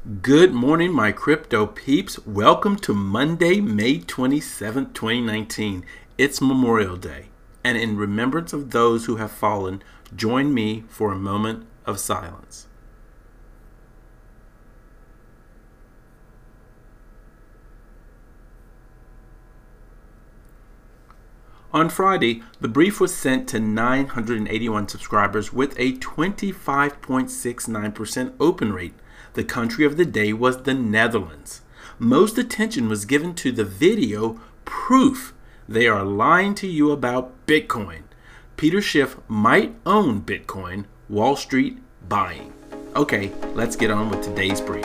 Good morning, my crypto peeps. Welcome to Monday, May 27th, 2019. It's Memorial Day, and in remembrance of those who have fallen, join me for a moment of silence. On Friday, the brief was sent to 981 subscribers with a 25.69% open rate. The country of the day was the Netherlands. Most attention was given to the video proof they are lying to you about Bitcoin. Peter Schiff might own Bitcoin, Wall Street buying. Okay, let's get on with today's brief.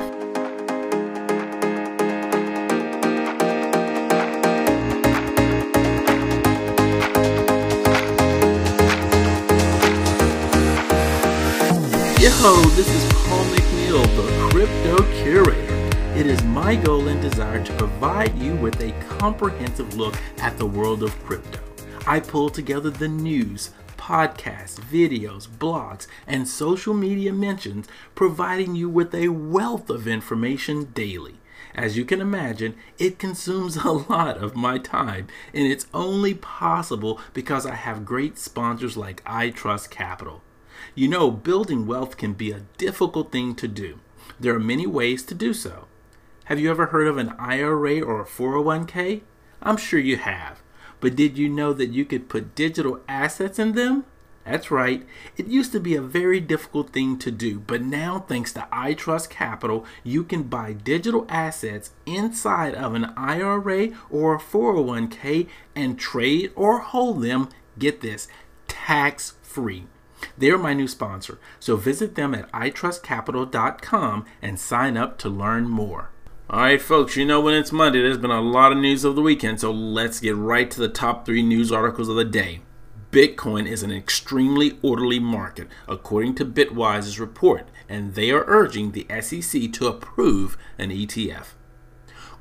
Yo, this is Paul McNeil, Crypto Curator. It is my goal and desire to provide you with a comprehensive look at the world of crypto. I pull together the news, podcasts, videos, blogs, and social media mentions, providing you with a wealth of information daily. As you can imagine, it consumes a lot of my time, and it's only possible because I have great sponsors like iTrust Capital. You know, building wealth can be a difficult thing to do. There are many ways to do so. Have you ever heard of an IRA or a 401k? I'm sure you have. But did you know that you could put digital assets in them? That's right. It used to be a very difficult thing to do, but now, thanks to iTrust Capital, you can buy digital assets inside of an IRA or a 401k and trade or hold them, get this, tax free. They're my new sponsor, so visit them at itrustcapital.com and sign up to learn more. All right, folks, you know when it's Monday, there's been a lot of news of the weekend, so let's get right to the top three news articles of the day. Bitcoin is an extremely orderly market, according to Bitwise's report, and they are urging the SEC to approve an ETF.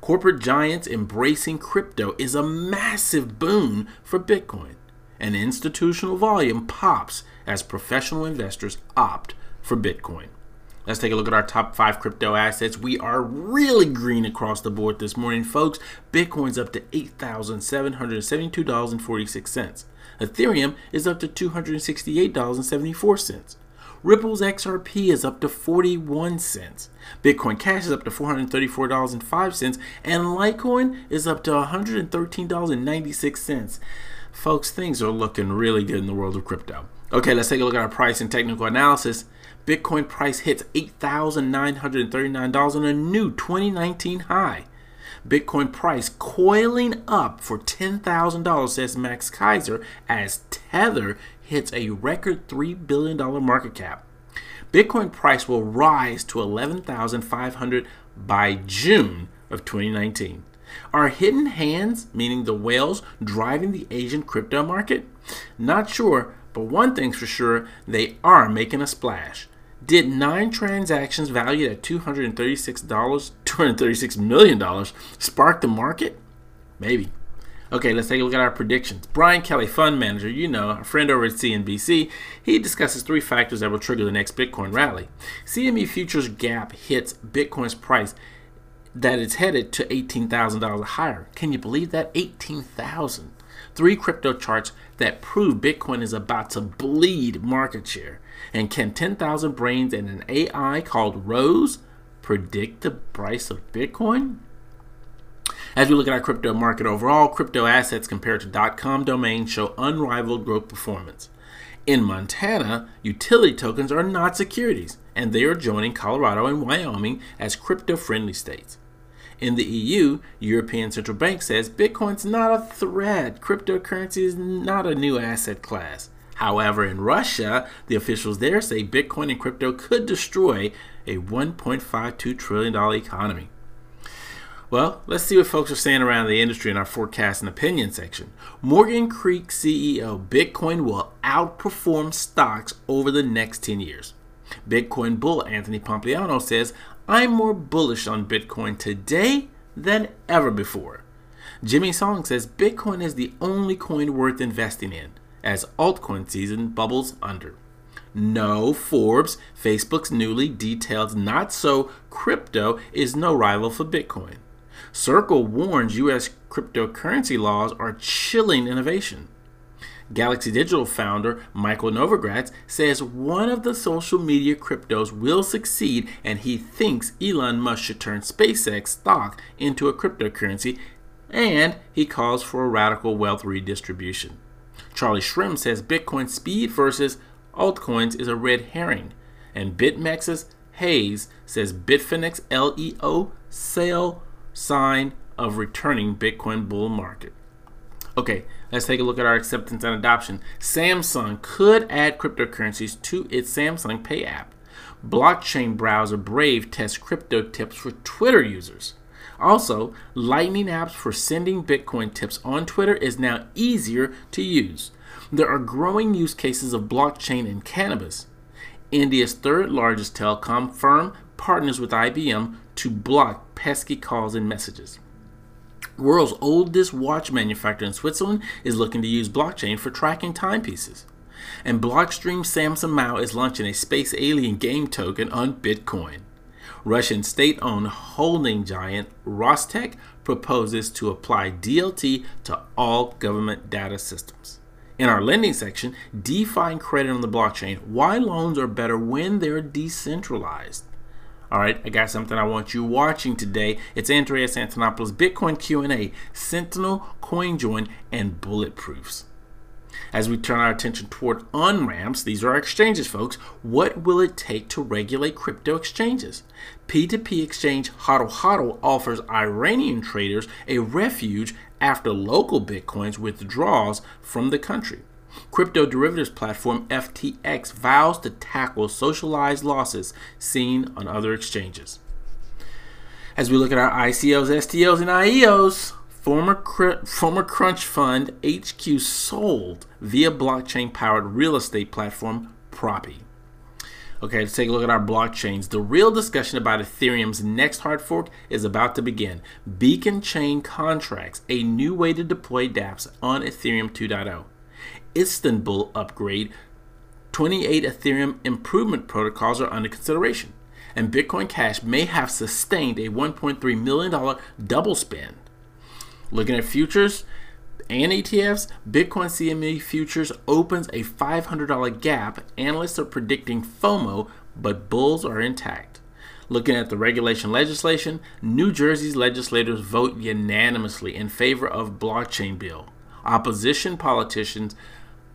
Corporate giants embracing crypto is a massive boon for Bitcoin and institutional volume pops as professional investors opt for Bitcoin. Let's take a look at our top five crypto assets. We are really green across the board this morning, folks. Bitcoin's up to $8,772.46. Ethereum is up to $268.74. Ripple's XRP is up to 41 cents. Bitcoin Cash is up to $434.05. And Litecoin is up to $113.96. Folks, things are looking really good in the world of crypto. Okay, let's take a look at our price and technical analysis. Bitcoin price hits $8,939 on a new 2019 high. Bitcoin price coiling up for $10,000, says Max Keiser, as Tether hits a record $3 billion market cap. Bitcoin price will rise to 11,500 by June of 2019. Are hidden hands, meaning the whales, driving the Asian crypto market? Not sure, but one thing's for sure they are making a splash. Did nine transactions valued at $236, $236 million spark the market? Maybe. Okay, let's take a look at our predictions. Brian Kelly, fund manager, you know, a friend over at CNBC, he discusses three factors that will trigger the next Bitcoin rally. CME futures gap hits Bitcoin's price that it's headed to $18,000 higher. Can you believe that? 18,000. Three crypto charts that prove Bitcoin is about to bleed market share. And can 10,000 brains and an AI called Rose predict the price of Bitcoin? As we look at our crypto market overall, crypto assets compared to .com domains show unrivaled growth performance. In Montana, utility tokens are not securities, and they are joining Colorado and Wyoming as crypto-friendly states. In the EU, European Central Bank says Bitcoin's not a threat. Cryptocurrency is not a new asset class. However, in Russia, the officials there say Bitcoin and crypto could destroy a $1.52 trillion economy. Well, let's see what folks are saying around the industry in our forecast and opinion section. Morgan Creek CEO Bitcoin will outperform stocks over the next 10 years. Bitcoin bull Anthony Pompliano says, I'm more bullish on Bitcoin today than ever before. Jimmy Song says Bitcoin is the only coin worth investing in as altcoin season bubbles under. No, Forbes, Facebook's newly detailed not so crypto, is no rival for Bitcoin. Circle warns U.S. cryptocurrency laws are chilling innovation. Galaxy Digital founder Michael Novogratz says one of the social media cryptos will succeed and he thinks Elon Musk should turn SpaceX stock into a cryptocurrency and he calls for a radical wealth redistribution. Charlie Shrem says Bitcoin speed versus altcoins is a red herring. And BitMEX's Hayes says Bitfinex LEO sell sign of returning Bitcoin bull market. Okay, let's take a look at our acceptance and adoption. Samsung could add cryptocurrencies to its Samsung Pay app. Blockchain browser Brave tests crypto tips for Twitter users. Also, Lightning apps for sending Bitcoin tips on Twitter is now easier to use. There are growing use cases of blockchain in cannabis. India's third largest telecom firm partners with IBM to block pesky calls and messages. World's oldest watch manufacturer in Switzerland is looking to use blockchain for tracking timepieces. And Blockstream Samson Mow is launching a space alien game token on Bitcoin. Russian state owned holding giant Rostec proposes to apply DLT to all government data systems. In our lending section, define credit on the blockchain, why loans are better when they're decentralized. All right, I got something I want you watching today. It's Andreas Antonopoulos, Bitcoin Q&A, Sentinel, CoinJoin, and Bulletproofs. As we turn our attention toward on-ramps, these are our exchanges, folks. What will it take to regulate crypto exchanges? P2P exchange Hodl Hodl offers Iranian traders a refuge after LocalBitcoins withdraws from the country. Crypto derivatives platform FTX vows to tackle socialized losses seen on other exchanges. As we look at our ICOs, STOs, and IEOs, former, former Crunch Fund HQ sold via blockchain powered real estate platform Propy. Okay, let's take a look at our blockchains. The real discussion about Ethereum's next hard fork is about to begin. Beacon Chain Contracts, a new way to deploy dApps on Ethereum 2.0. Istanbul upgrade, 28 Ethereum improvement protocols are under consideration, and Bitcoin Cash may have sustained a $1.3 million double spend. Looking at futures and ETFs, Bitcoin CME futures opens a $500 gap. Analysts are predicting FOMO, but bulls are intact. Looking at the regulation legislation, New Jersey's legislators vote unanimously in favor of blockchain bill. Opposition politicians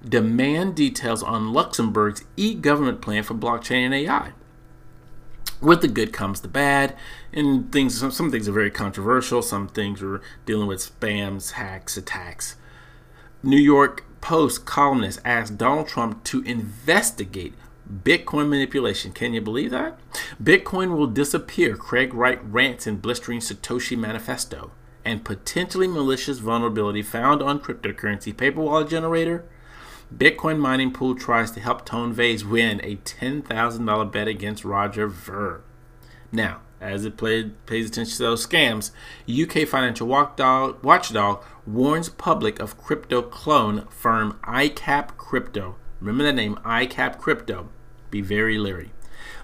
demand details on Luxembourg's e-government plan for blockchain and AI. With the good comes the bad, and things. Some, some things are very controversial. Some things are dealing with spams, hacks, attacks. New York Post columnist asked Donald Trump to investigate Bitcoin manipulation. Can you believe that? Bitcoin will disappear. Craig Wright rants in blistering Satoshi manifesto and potentially malicious vulnerability found on cryptocurrency paper wallet generator Bitcoin mining pool tries to help Tone Vays win a $10,000 bet against Roger Ver. Now, as it played, pays attention to those scams, UK financial watchdog, watchdog warns public of crypto clone firm iCap Crypto. Remember that name, iCap Crypto. Be very leery.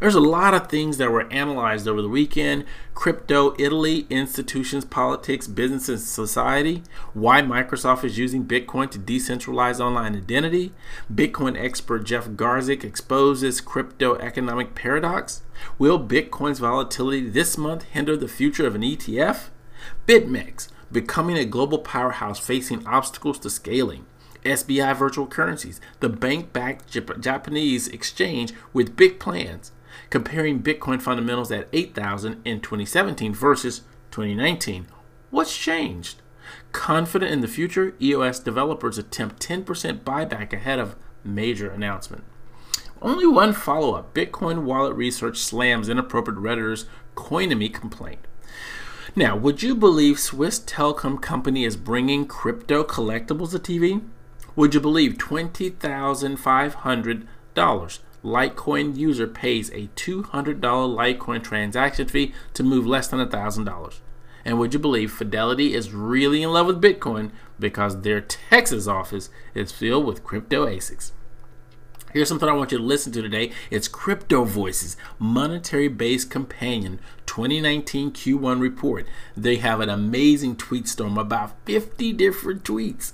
There's a lot of things that were analyzed over the weekend. Crypto, Italy, institutions, politics, business, and society, why Microsoft is using Bitcoin to decentralize online identity, Bitcoin expert Jeff Garzik exposes crypto economic paradox, will Bitcoin's volatility this month hinder the future of an ETF, BitMEX becoming a global powerhouse facing obstacles to scaling. SBI virtual currencies, the bank backed Japanese exchange with big plans comparing Bitcoin fundamentals at 8,000 in 2017 versus 2019. What's changed? Confident in the future, EOS developers attempt 10% buyback ahead of major announcement. Only one follow up Bitcoin wallet research slams inappropriate Redditors Coinomi complaint. Now, would you believe Swiss telecom company is bringing crypto collectibles to TV? Would you believe $20,500 Litecoin user pays a $200 Litecoin transaction fee to move less than $1,000. And would you believe Fidelity is really in love with Bitcoin because their Texas office is filled with crypto ASICs? Here's something I want you to listen to today. It's Crypto Voices, Monetary Based Companion 2019 Q1 report. They have an amazing tweet storm, about 50 different tweets.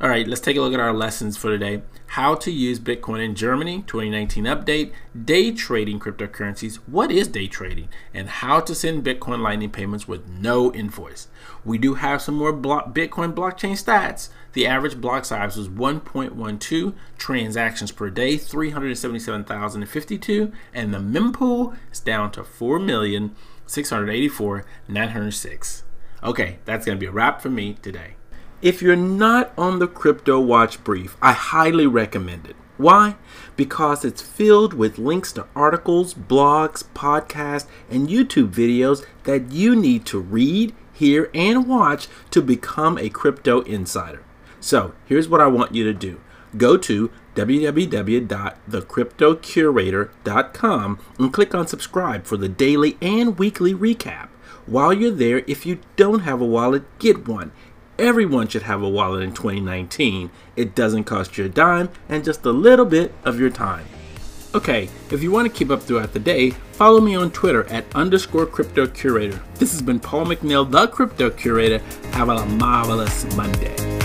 All right, let's take a look at our lessons for today. How to use Bitcoin in Germany, 2019 update, day trading cryptocurrencies, what is day trading, and how to send Bitcoin Lightning payments with no invoice. We do have some more Bitcoin blockchain stats. The average block size was 1.12 transactions per day, 377,052, and the mempool is down to 4,684,906. Okay, that's going to be a wrap for me today. If you're not on the Crypto Watch Brief, I highly recommend it. Why? Because it's filled with links to articles, blogs, podcasts, and YouTube videos that you need to read, hear, and watch to become a crypto insider. So, here's what I want you to do go to www.thecryptocurator.com and click on subscribe for the daily and weekly recap. While you're there, if you don't have a wallet, get one. Everyone should have a wallet in 2019. It doesn't cost you a dime and just a little bit of your time. Okay, if you want to keep up throughout the day, follow me on Twitter at underscore crypto curator. This has been Paul McNeil, the crypto curator. Have a marvelous Monday.